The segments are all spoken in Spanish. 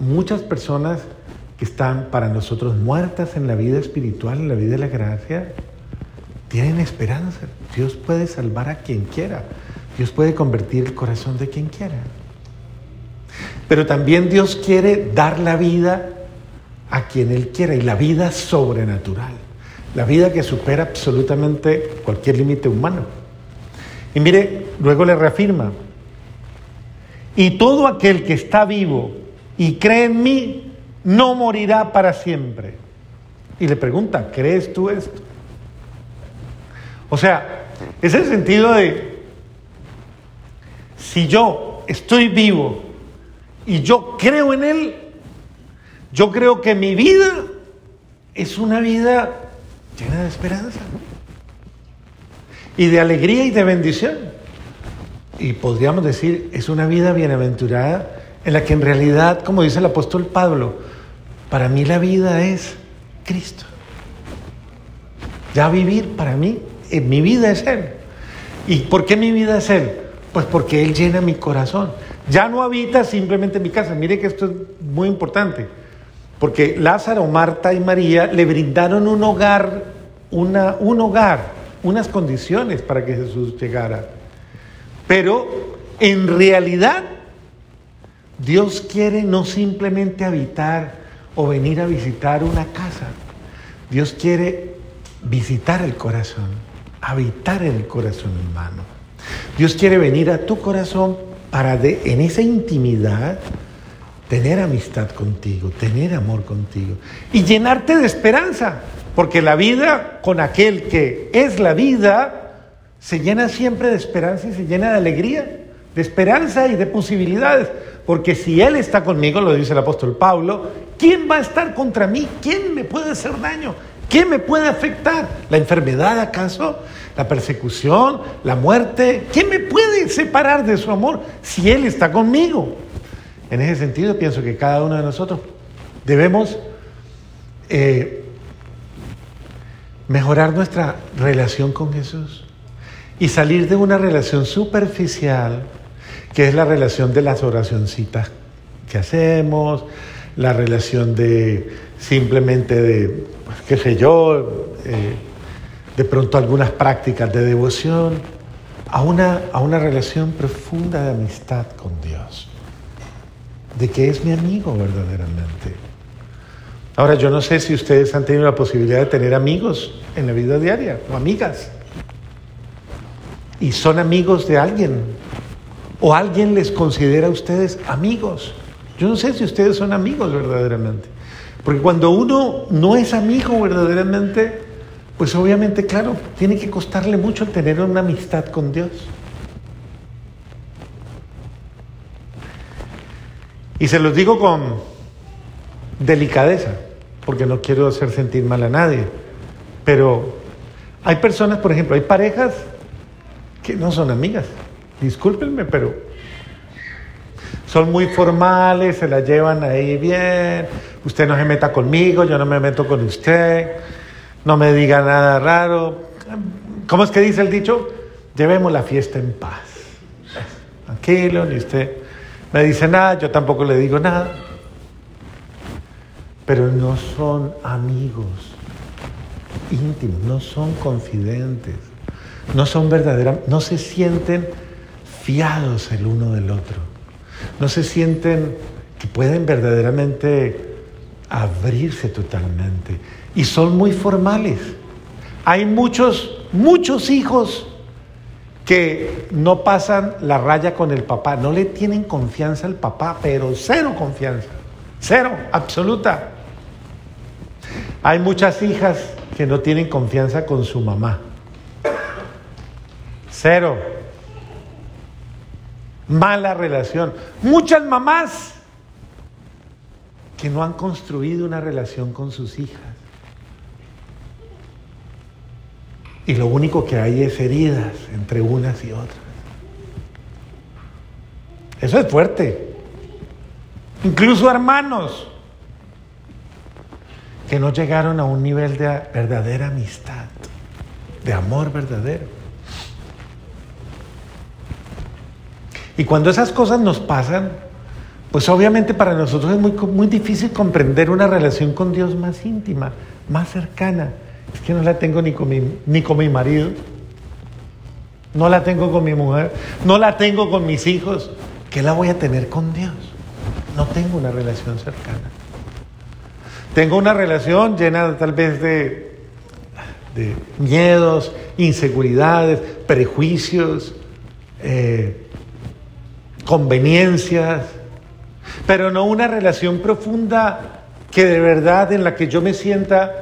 muchas personas que están para nosotros muertas en la vida espiritual, en la vida de la gracia, tienen esperanza. Dios puede salvar a quien quiera. Dios puede convertir el corazón de quien quiera. Pero también Dios quiere dar la vida a quien Él quiera y la vida sobrenatural. La vida que supera absolutamente cualquier límite humano. Y mire, luego le reafirma, y todo aquel que está vivo y cree en mí, no morirá para siempre. Y le pregunta, ¿crees tú esto? O sea, es el sentido de, si yo estoy vivo y yo creo en Él, yo creo que mi vida es una vida llena de esperanza y de alegría y de bendición. Y podríamos decir, es una vida bienaventurada en la que en realidad, como dice el apóstol Pablo, para mí la vida es Cristo. Ya vivir para mí, eh, mi vida es Él. ¿Y por qué mi vida es Él? Pues porque Él llena mi corazón. Ya no habita simplemente en mi casa. Mire que esto es muy importante. Porque Lázaro, Marta y María le brindaron un hogar, una, un hogar, unas condiciones para que Jesús llegara. Pero en realidad Dios quiere no simplemente habitar o venir a visitar una casa. Dios quiere visitar el corazón, habitar en el corazón humano. Dios quiere venir a tu corazón para de, en esa intimidad tener amistad contigo, tener amor contigo y llenarte de esperanza, porque la vida con aquel que es la vida se llena siempre de esperanza y se llena de alegría, de esperanza y de posibilidades, porque si Él está conmigo, lo dice el apóstol Pablo, ¿quién va a estar contra mí? ¿Quién me puede hacer daño? ¿Quién me puede afectar? ¿La enfermedad acaso? ¿La persecución? ¿La muerte? ¿Quién me puede separar de su amor si Él está conmigo? En ese sentido, pienso que cada uno de nosotros debemos eh, mejorar nuestra relación con Jesús y salir de una relación superficial, que es la relación de las oracioncitas que hacemos, la relación de simplemente de, qué sé yo, eh, de pronto algunas prácticas de devoción, a una, a una relación profunda de amistad con Dios de que es mi amigo verdaderamente. Ahora, yo no sé si ustedes han tenido la posibilidad de tener amigos en la vida diaria o amigas. Y son amigos de alguien. O alguien les considera a ustedes amigos. Yo no sé si ustedes son amigos verdaderamente. Porque cuando uno no es amigo verdaderamente, pues obviamente, claro, tiene que costarle mucho tener una amistad con Dios. Y se los digo con delicadeza, porque no quiero hacer sentir mal a nadie. Pero hay personas, por ejemplo, hay parejas que no son amigas. Discúlpenme, pero son muy formales, se la llevan ahí bien. Usted no se meta conmigo, yo no me meto con usted. No me diga nada raro. ¿Cómo es que dice el dicho? Llevemos la fiesta en paz. Tranquilo, ni usted me dice nada, yo tampoco le digo nada. Pero no son amigos íntimos, no son confidentes, no son verdaderos, no se sienten el uno del otro, no se sienten que pueden verdaderamente abrirse totalmente y son muy formales. Hay muchos, muchos hijos que no pasan la raya con el papá, no le tienen confianza al papá, pero cero confianza, cero, absoluta. Hay muchas hijas que no tienen confianza con su mamá, cero. Mala relación. Muchas mamás que no han construido una relación con sus hijas. Y lo único que hay es heridas entre unas y otras. Eso es fuerte. Incluso hermanos que no llegaron a un nivel de verdadera amistad, de amor verdadero. Y cuando esas cosas nos pasan, pues obviamente para nosotros es muy, muy difícil comprender una relación con Dios más íntima, más cercana. Es que no la tengo ni con mi, ni con mi marido, no la tengo con mi mujer, no la tengo con mis hijos. ¿Qué la voy a tener con Dios? No tengo una relación cercana. Tengo una relación llena tal vez de, de miedos, inseguridades, prejuicios, eh, conveniencias, pero no una relación profunda que de verdad en la que yo me sienta,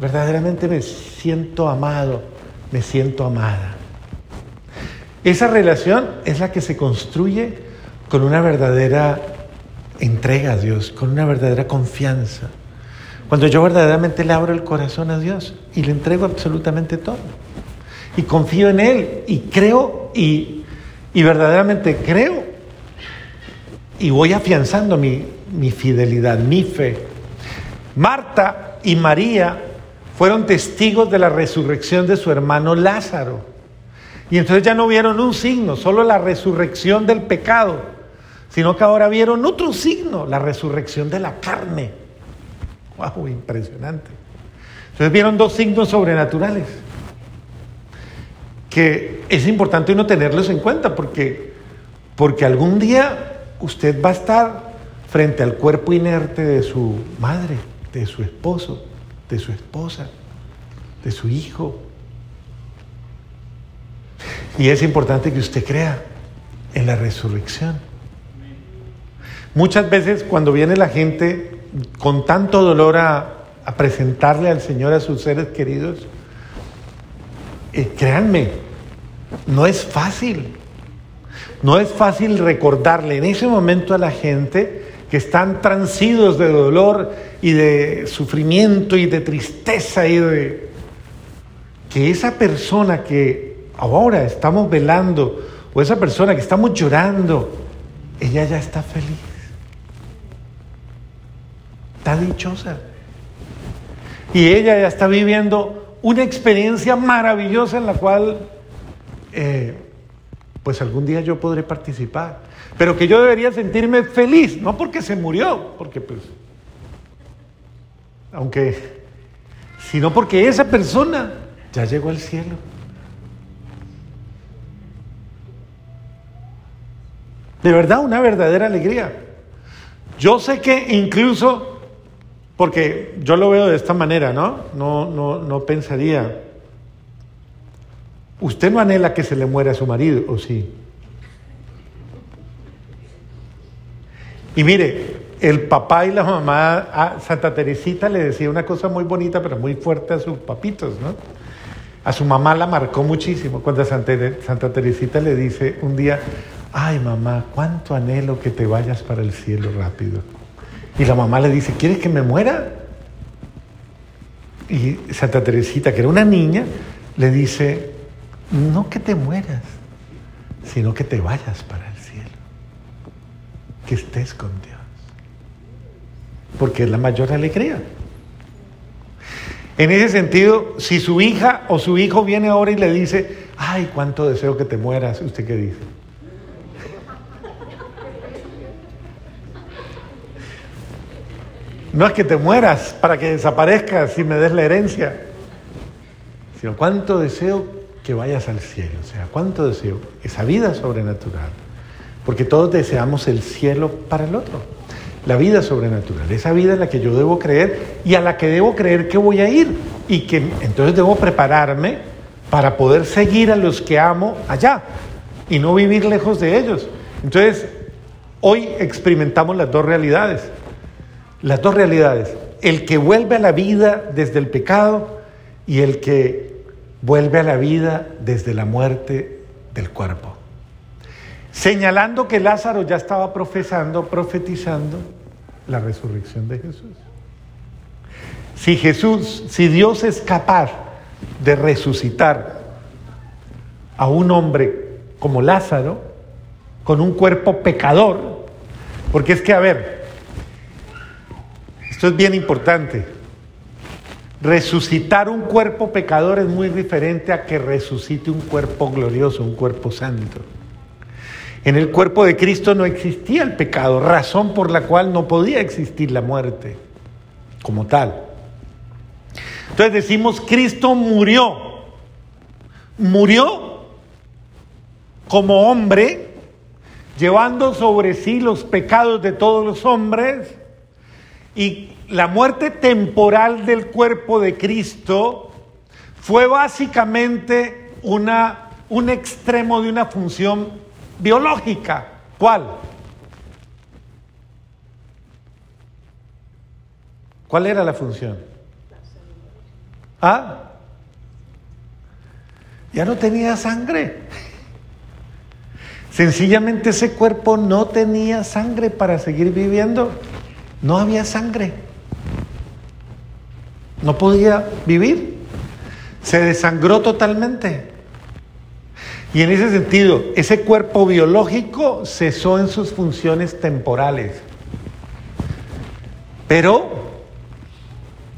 verdaderamente me siento amado, me siento amada. Esa relación es la que se construye con una verdadera entrega a Dios, con una verdadera confianza. Cuando yo verdaderamente le abro el corazón a Dios y le entrego absolutamente todo. Y confío en Él y creo y, y verdaderamente creo y voy afianzando mi, mi fidelidad, mi fe. Marta y María fueron testigos de la resurrección de su hermano Lázaro. Y entonces ya no vieron un signo, solo la resurrección del pecado, sino que ahora vieron otro signo, la resurrección de la carne. ¡Wow! Impresionante. Entonces vieron dos signos sobrenaturales que es importante uno tenerlos en cuenta porque, porque algún día usted va a estar frente al cuerpo inerte de su madre, de su esposo, de su esposa, de su hijo. Y es importante que usted crea en la resurrección. Muchas veces cuando viene la gente con tanto dolor a, presentarle al Señor a sus seres queridos, eh, créanme, no es fácil. No es fácil recordarle en ese momento a la gente que están transidos de dolor y de sufrimiento y de tristeza y de que esa persona que ahora estamos velando o esa persona que estamos llorando, ella ya está feliz. Está dichosa. Y ella ya está viviendo una experiencia maravillosa en la cual eh, pues algún día yo podré participar. Pero que yo debería sentirme feliz, no porque se murió, porque pues, aunque, sino porque esa persona ya llegó al cielo. De verdad, una verdadera alegría. Yo sé que incluso, porque yo lo veo de esta manera, ¿no? No, no, no pensaría Usted no anhela que se le muera a su marido, ¿o sí? Y mire, el papá y la mamá, a Santa Teresita le decía una cosa muy bonita, pero muy fuerte a sus papitos, ¿no? A su mamá la marcó muchísimo cuando Santa, Santa Teresita le dice un día, ay mamá, cuánto anhelo que te vayas para el cielo rápido. Y la mamá le dice, ¿quieres que me muera? Y Santa Teresita, que era una niña, le dice, no que te mueras, sino que te vayas para el cielo, que estés con Dios, porque es la mayor alegría. En ese sentido, si su hija o su hijo viene ahora y le dice, ay, cuánto deseo que te mueras, ¿usted qué dice? No es que te mueras para que desaparezcas y me des la herencia, sino cuánto deseo que vayas al cielo. O sea, ¿cuánto deseo? Esa vida sobrenatural. Porque todos deseamos el cielo para el otro. La vida sobrenatural, esa vida en la que yo debo creer y a la que debo creer que voy a ir. Y que entonces debo prepararme para poder seguir a los que amo allá y no vivir lejos de ellos. Entonces, hoy experimentamos las dos realidades. Las dos realidades. El que vuelve a la vida desde el pecado y el que vuelve a la vida desde la muerte del cuerpo. Señalando que Lázaro ya estaba profesando, profetizando la resurrección de Jesús. Si Jesús, si Dios es capaz de resucitar a un hombre como Lázaro, con un cuerpo pecador, porque es que, a ver, esto es bien importante. Resucitar un cuerpo pecador es muy diferente a que resucite un cuerpo glorioso, un cuerpo santo. En el cuerpo de Cristo no existía el pecado, razón por la cual no podía existir la muerte como tal. Entonces decimos, Cristo murió. Murió como hombre, llevando sobre sí los pecados de todos los hombres y la muerte temporal del cuerpo de Cristo fue básicamente una, un extremo de una función biológica. ¿Cuál? ¿Cuál era la función? ¿Ah? Ya no tenía sangre. Sencillamente ese cuerpo no tenía sangre para seguir viviendo. No había sangre. No podía vivir. Se desangró totalmente. Y en ese sentido, ese cuerpo biológico cesó en sus funciones temporales. Pero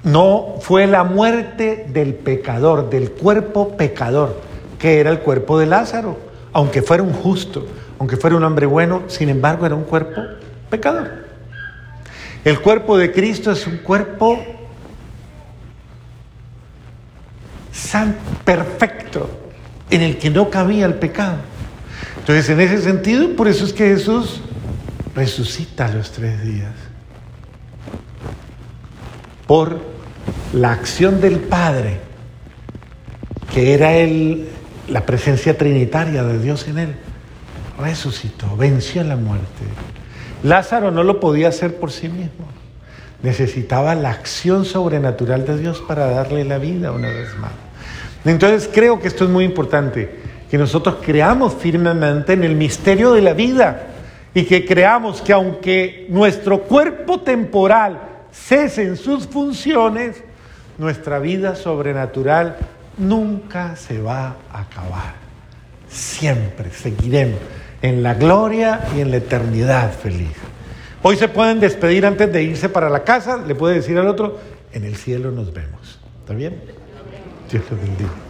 no fue la muerte del pecador, del cuerpo pecador, que era el cuerpo de Lázaro. Aunque fuera un justo, aunque fuera un hombre bueno, sin embargo era un cuerpo pecador. El cuerpo de Cristo es un cuerpo san, perfecto, en el que no cabía el pecado. Entonces, en ese sentido, por eso es que Jesús resucita los tres días. Por la acción del Padre, que era el, la presencia trinitaria de Dios en él, resucitó, venció la muerte. Lázaro no lo podía hacer por sí mismo. Necesitaba la acción sobrenatural de Dios para darle la vida una vez más. Entonces creo que esto es muy importante, que nosotros creamos firmemente en el misterio de la vida y que creamos que aunque nuestro cuerpo temporal cese en sus funciones, nuestra vida sobrenatural nunca se va a acabar. Siempre seguiremos en la gloria y en la eternidad feliz. Hoy se pueden despedir antes de irse para la casa, le puede decir al otro, en el cielo nos vemos. ¿Está bien? Dios lo bendiga.